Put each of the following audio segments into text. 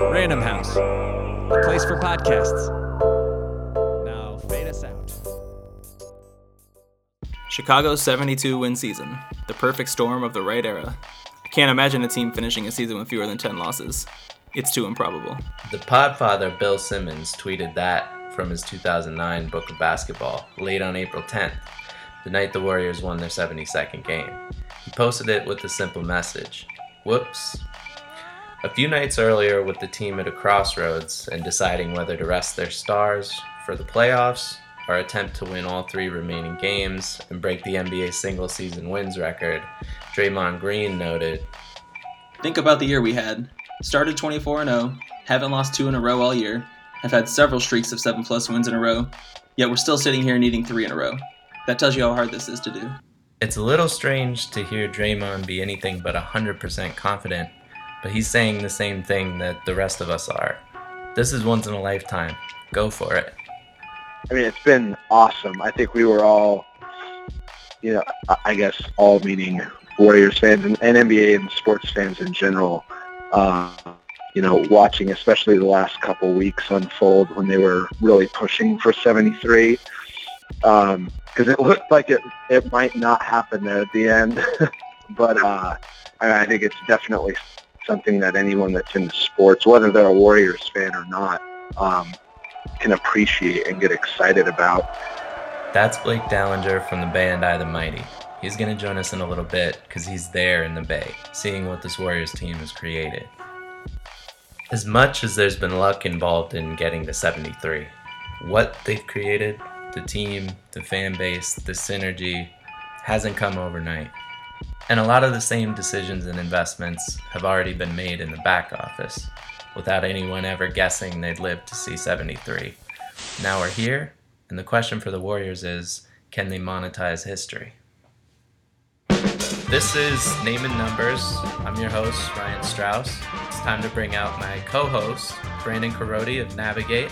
Random House, a place for podcasts. Now, fade us out. Chicago's 72 win season, the perfect storm of the right era. I can't imagine a team finishing a season with fewer than 10 losses. It's too improbable. The podfather Bill Simmons tweeted that from his 2009 book of basketball late on April 10th, the night the Warriors won their 72nd game. He posted it with a simple message Whoops. A few nights earlier, with the team at a crossroads and deciding whether to rest their stars for the playoffs or attempt to win all three remaining games and break the NBA single season wins record, Draymond Green noted Think about the year we had. Started 24 0, haven't lost two in a row all year, have had several streaks of 7 plus wins in a row, yet we're still sitting here needing three in a row. That tells you how hard this is to do. It's a little strange to hear Draymond be anything but 100% confident, but he's saying the same thing that the rest of us are. This is once in a lifetime. Go for it. I mean, it's been awesome. I think we were all, you know, I- guess all meaning Warriors fans and, and NBA and sports fans in general, uh, you know, watching especially the last couple weeks unfold when they were really pushing for 73. Because it looked like it, it might not happen there at the end. but uh, I think it's definitely something that anyone that's in sports, whether they're a Warriors fan or not, um, can appreciate and get excited about. That's Blake Dahlinger from the band I the Mighty. He's going to join us in a little bit because he's there in the Bay, seeing what this Warriors team has created. As much as there's been luck involved in getting to 73, what they've created, the team, the fan base, the synergy, hasn't come overnight. And a lot of the same decisions and investments have already been made in the back office, without anyone ever guessing they'd live to see 73. Now we're here, and the question for the Warriors is can they monetize history? This is Name and Numbers. I'm your host, Ryan Strauss. It's time to bring out my co host, Brandon Carodi of Navigate.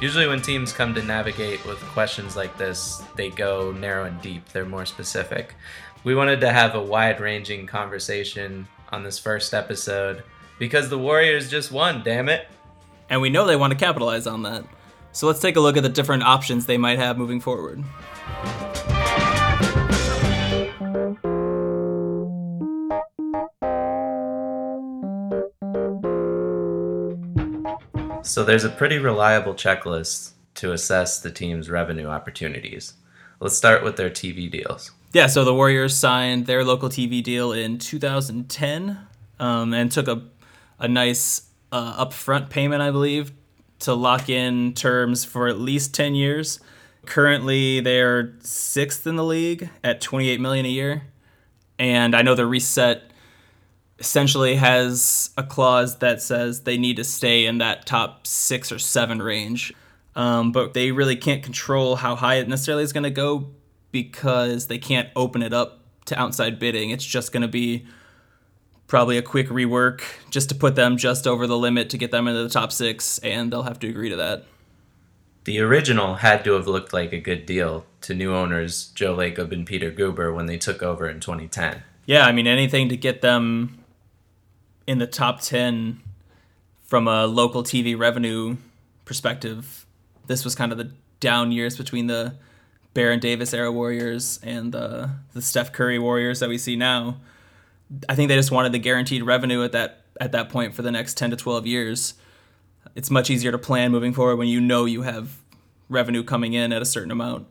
Usually, when teams come to navigate with questions like this, they go narrow and deep, they're more specific. We wanted to have a wide ranging conversation on this first episode because the Warriors just won, damn it. And we know they want to capitalize on that. So let's take a look at the different options they might have moving forward. So there's a pretty reliable checklist to assess the team's revenue opportunities. Let's start with their TV deals. Yeah, so the Warriors signed their local TV deal in 2010 um, and took a, a nice uh, upfront payment, I believe, to lock in terms for at least 10 years. Currently, they're sixth in the league at 28 million a year, and I know the reset essentially has a clause that says they need to stay in that top six or seven range. Um, but they really can't control how high it necessarily is going to go because they can't open it up to outside bidding. It's just going to be probably a quick rework just to put them just over the limit to get them into the top six, and they'll have to agree to that. The original had to have looked like a good deal to new owners Joe Lacob and Peter Guber when they took over in 2010. Yeah, I mean, anything to get them in the top 10 from a local TV revenue perspective. This was kind of the down years between the Baron Davis era Warriors and the, the Steph Curry Warriors that we see now. I think they just wanted the guaranteed revenue at that at that point for the next 10 to 12 years. It's much easier to plan moving forward when you know you have revenue coming in at a certain amount.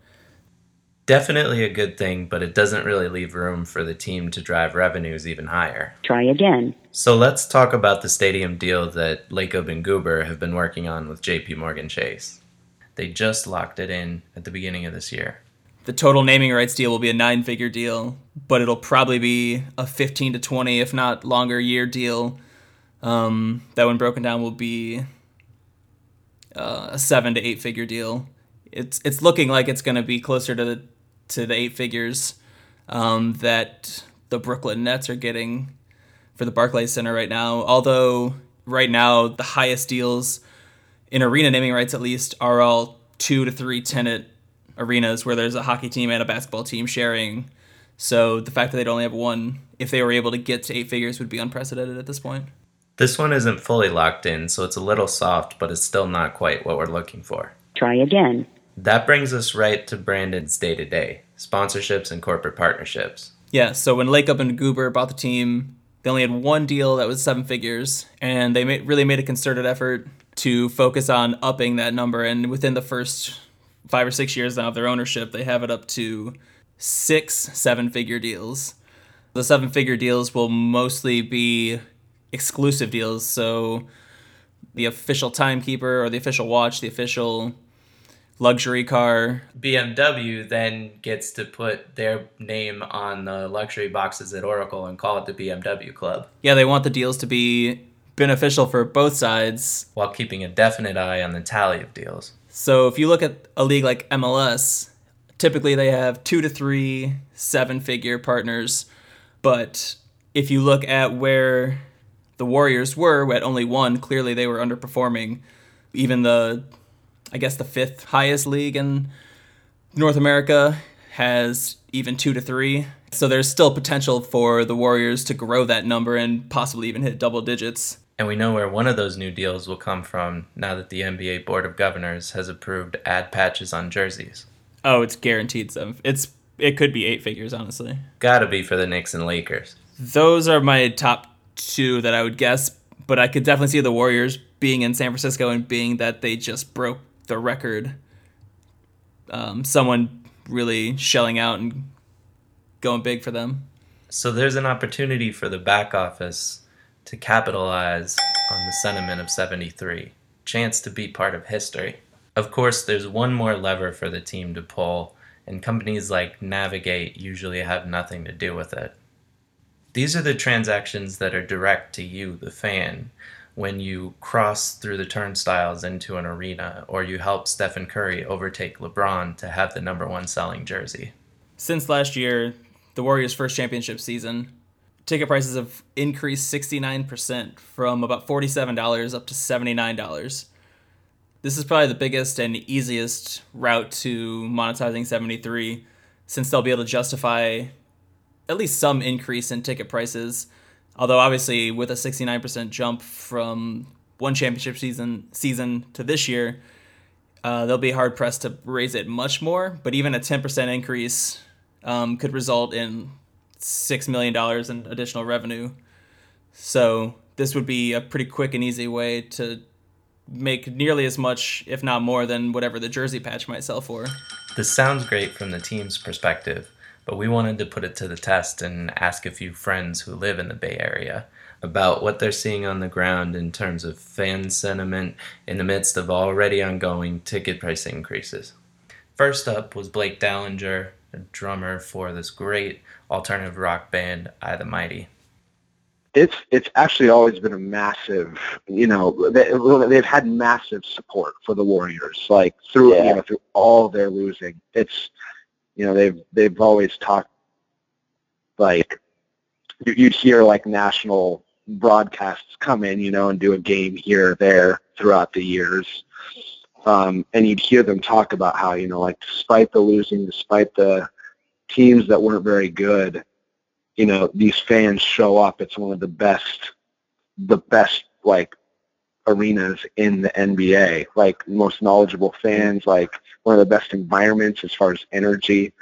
Definitely a good thing, but it doesn't really leave room for the team to drive revenues even higher. Try again. So let's talk about the stadium deal that Lacob and Guber have been working on with JP Morgan Chase. They just locked it in at the beginning of this year. The total naming rights deal will be a nine figure deal, but it'll probably be a 15 to 20, if not longer, year deal. Um, that when broken down will be uh, a seven to eight figure deal. It's it's looking like it's going to be closer to the to the eight figures um, that the Brooklyn Nets are getting for the Barclays Center right now. Although right now the highest deals in arena naming rights at least are all two to three tenant arenas where there's a hockey team and a basketball team sharing. So the fact that they'd only have one, if they were able to get to eight figures, would be unprecedented at this point. This one isn't fully locked in, so it's a little soft, but it's still not quite what we're looking for. Try again. That brings us right to Brandon's day to day sponsorships and corporate partnerships. Yeah, so when Lacob and Guber bought the team, they only had one deal that was seven figures, and they made, really made a concerted effort to focus on upping that number. And within the first five or six years now of their ownership, they have it up to six seven figure deals. The seven figure deals will mostly be exclusive deals. So the official timekeeper or the official watch, the official luxury car. BMW then gets to put their name on the luxury boxes at Oracle and call it the BMW Club Yeah, they want the deals to be beneficial for both sides. while keeping a definite eye on the tally of deals. So if you look at a league like MLS, typically they have two to three seven figure partners. But if you look at where the Warriors were at only one, clearly they were underperforming. Even the, I guess, the fifth highest league in North America has even two to three. So there's still potential for the Warriors to grow that number and possibly even hit double digits. And we know where one of those new deals will come from now that the NBA Board of Governors has approved ad patches on jerseys. Oh, it's guaranteed seven. It's it could be eight figures, honestly. Gotta be for the Knicks and Lakers. Those are my top two that I would guess, but I could definitely see the Warriors being in San Francisco and being that they just broke the record. Um, someone really shelling out and going big for them. So there's an opportunity for the back office to capitalize on the sentiment of 73. Chance to be part of history. Of course, there's one more lever for the team to pull, and companies like Navigate usually have nothing to do with it. These are the transactions that are direct to you, the fan, when you cross through the turnstiles into an arena or you help Stephen Curry overtake LeBron to have the number one selling jersey. Since last year, the Warriors' first championship season, ticket prices have increased 69% from about $47 up to $79. This is probably the biggest and easiest route to monetizing 73 since they'll be able to justify at least some increase in ticket prices. Although obviously with a 69% jump from one championship season season to this year, uh, they'll be hard pressed to raise it much more. But even a 10% increase um, could result in six million dollars in additional revenue. So this would be a pretty quick and easy way to make nearly as much, if not more, than whatever the jersey patch might sell for. This sounds great from the team's perspective, but we wanted to put it to the test and ask a few friends who live in the Bay Area about what they're seeing on the ground in terms of fan sentiment in the midst of already ongoing ticket price increases. First up was Blake Dahlinger, a drummer for this great alternative rock band, I the Mighty. it's it's actually always been a massive you know they, they've had massive support for the warriors like through you know through all their losing it's you know they've they've always talked like you- you'd hear like national broadcasts come in you know and do a game here or there throughout the years. Um, and you'd hear them talk about how you know like despite the losing despite the teams that weren't very good you know these fans show up. It's one of the best the best like arenas in the NBA like most knowledgeable fans like one of the best environments as far as energy.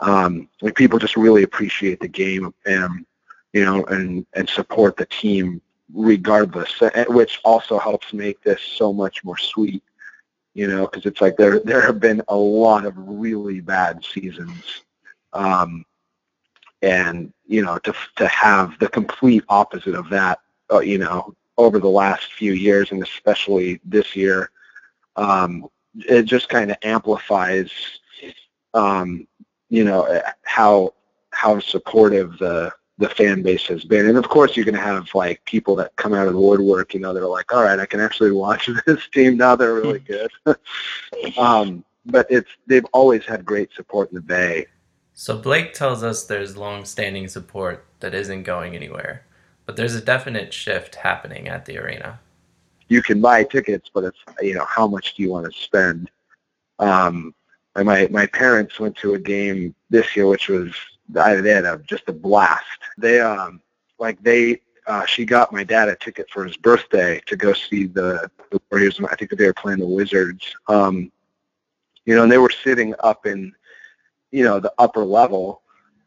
Um like people just really appreciate the game and you know and and support the team regardless which also helps make this so much more sweet you know because it's like there there have been a lot of really bad seasons. Um and you know to to have the complete opposite of that uh, you know over the last few years and especially this year um it just kind of amplifies um you know how how supportive the the fan base has been. And of course you're going to have like people that come out of the woodwork you know they're like all right i can actually watch this team now they're really good. Um but it's they've always had great support in the bay. So Blake tells us there's long-standing support that isn't going anywhere, but there's a definite shift happening at the arena. you can buy tickets, but it's you know how much do you want to spend? Um, my my parents went to a game this year, which was I, they had a, just a blast. They um like they uh, she got my dad a ticket for his birthday to go see the, the Warriors. I think they were playing the Wizards. Um, you know, and they were sitting up in, you know, the upper level.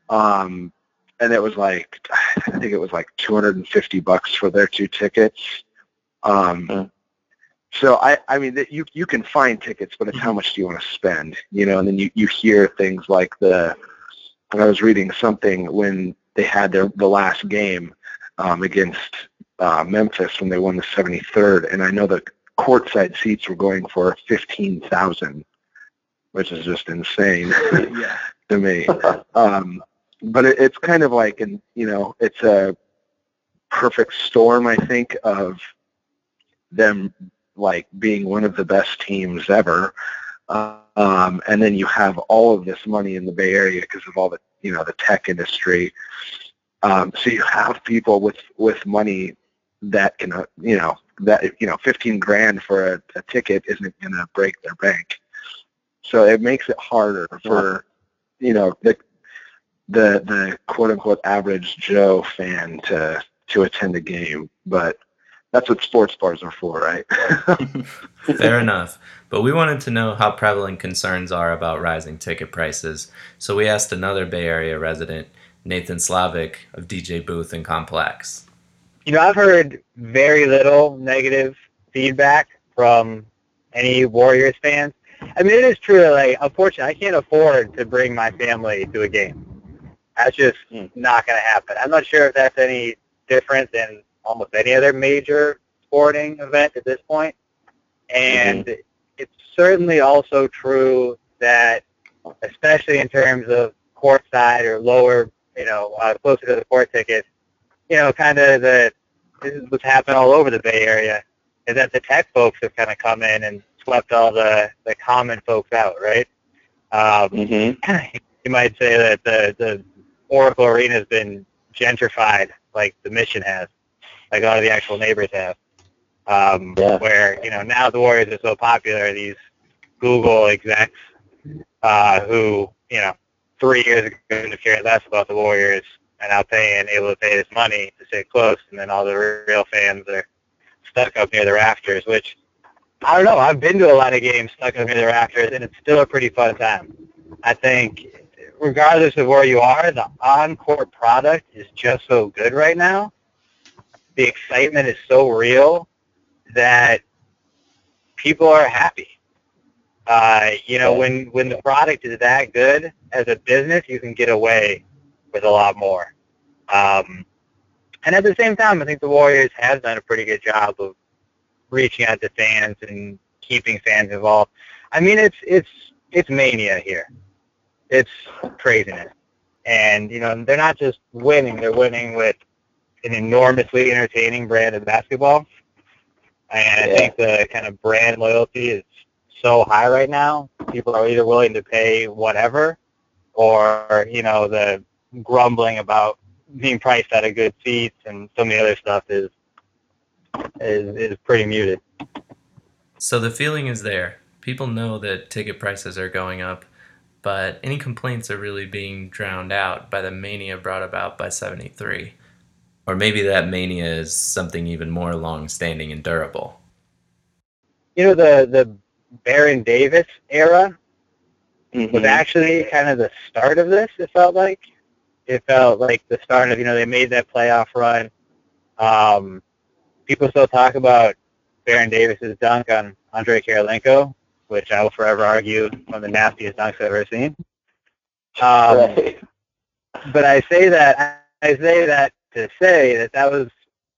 Um, and it was like, I think it was like 250 bucks for their two tickets. Um, so I, I mean, that you, you can find tickets, but it's how much do you want to spend, you know, and then you, you hear things like the, when I was reading something when they had their, the last game, um, against, uh, Memphis when they won the 73rd. And I know the courtside seats were going for 15,000, which is just insane yeah. to me. Um, but it, it's kind of like, an, you know, it's a perfect storm, I think, of them like being one of the best teams ever. Um, and then you have all of this money in the Bay Area because of all the, you know, the tech industry. Um, so you have people with, with money that can, uh, you know, that, you know, 15 grand for a, a ticket isn't going to break their bank. So it makes it harder for, you know, the, the, the quote unquote average Joe fan to, to attend a game. But that's what sports bars are for, right? Fair enough. But we wanted to know how prevalent concerns are about rising ticket prices. So we asked another Bay Area resident, Nathan Slavik of DJ Booth and Complex. You know, I've heard very little negative feedback from any Warriors fans. I mean, it is true that, like, unfortunately, I can't afford to bring my family to a game. That's just Hmm. not going to happen. I'm not sure if that's any different than almost any other major sporting event at this point. And Mm-hmm. it's certainly also true that, especially in terms of courtside or lower, you know, uh, closer to the court tickets, you know, kind of the this is what's happened all over the Bay Area, is that the tech folks have kind of come in and swept all the the common folks out, right? Um, Mm-hmm. you might say that the the Oracle Arena has been gentrified, like the Mission has, like a lot of the actual neighbors have. Um, Yeah. Where you know now the Warriors are so popular, these Google execs uh, who you know three years ago could have cared less about the Warriors and now paying able to pay this money to sit close, and then all the real fans are stuck up near the rafters, which I don't know. I've been to a lot of games stuck up near the rafters, and it's still a pretty fun time. I think, regardless of where you are, the on-court product is just so good right now. The excitement is so real that people are happy. Uh, you know, when when the product is that good as a business, you can get away with a lot more. Um, and at the same time, I think the Warriors have done a pretty good job of reaching out to fans and keeping fans involved. I mean, it's it's it's mania here. It's craziness, and you know they're not just winning; they're winning with an enormously entertaining brand of basketball. And I think the kind of brand loyalty is so high right now. People are either willing to pay whatever, or you know the grumbling about being priced out of good seats and some of the other stuff is is is pretty muted. So the feeling is there. People know that ticket prices are going up, but any complaints are really being drowned out by the mania brought about by 73. Or maybe that mania is something even more long standing and durable. You know the the Baron Davis era Mm-hmm. was actually kind of the start of this. It felt like it felt like the start of you know they made that playoff run. Um, people still talk about Baron Davis's dunk on Andre Kirilenko, which I will forever argue one of the nastiest dunks I've ever seen. Um, right. but I say that I say that to say that that was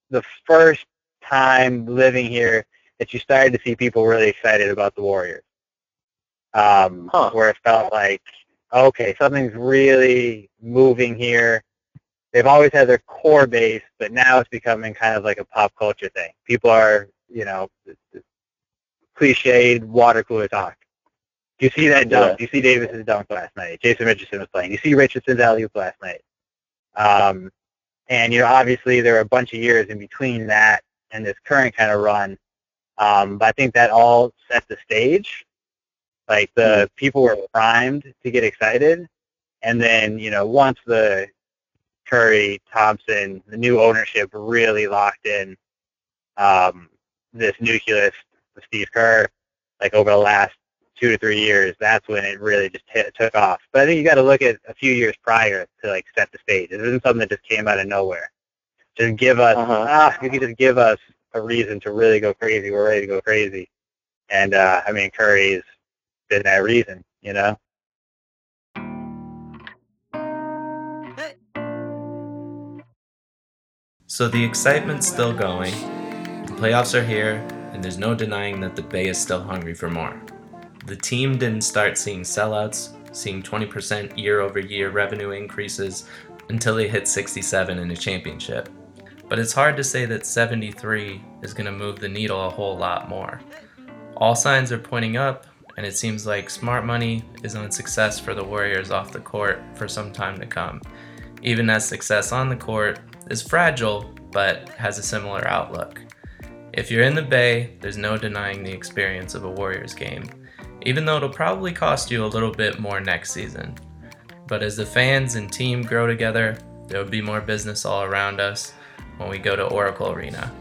the first time living here that you started to see people really excited about the Warriors. Um, Huh. Where it felt like, okay, something's really moving here. They've always had their core base, but now it's becoming kind of like a pop culture thing. People are, you know, cliched water cooler talk. Do You see that dunk. You see Davis's dunk last night. Jason Richardson was playing. You see Richardson's alley oop last night. Um, and you know, obviously there are a bunch of years in between that and this current kind of run. Um, but I think that all set the stage. Like the people were primed to get excited, and then you know once the Curry, Thompson, the new ownership really locked in um, this nucleus with Steve Kerr, like over the last two to three years, that's when it really just hit, took off. But I think you got to look at a few years prior to like set the stage. It isn't something that just came out of nowhere. Just give us, Uh-huh. ah, you can just give us a reason to really go crazy. We're ready to go crazy. And uh, I mean, Curry's been that reason, you know. So the excitement's still going. The playoffs are here, and there's no denying that the Bay is still hungry for more. The team didn't start seeing sellouts, seeing 20% year over year revenue increases until they hit 67 in a championship. But it's hard to say that 73 is going to move the needle a whole lot more. All signs are pointing up, and it seems like smart money is on success for the Warriors off the court for some time to come. Even as success on the court is fragile, but has a similar outlook. If you're in the Bay, there's no denying the experience of a Warriors game, even though it'll probably cost you a little bit more next season. But as the fans and team grow together, there will be more business all around us when we go to Oracle Arena.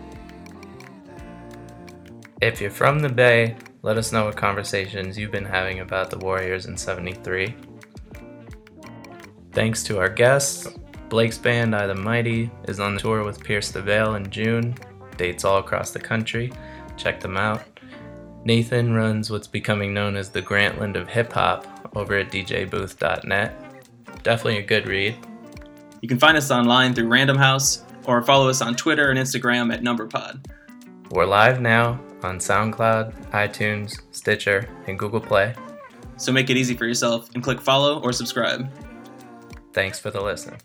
If you're from the Bay, let us know what conversations you've been having about the Warriors in 73. Thanks to our guests, Blake's band, I the Mighty, is on tour with Pierce the Veil in June. Dates all across the country. Check them out. Nathan runs what's becoming known as the Grantland of hip hop over at djbooth.net. Definitely a good read. You can find us online through Random House or follow us on Twitter and Instagram at NumberPod. We're live now on SoundCloud, iTunes, Stitcher, and Google Play. So make it easy for yourself and click follow or subscribe. Thanks for the listen.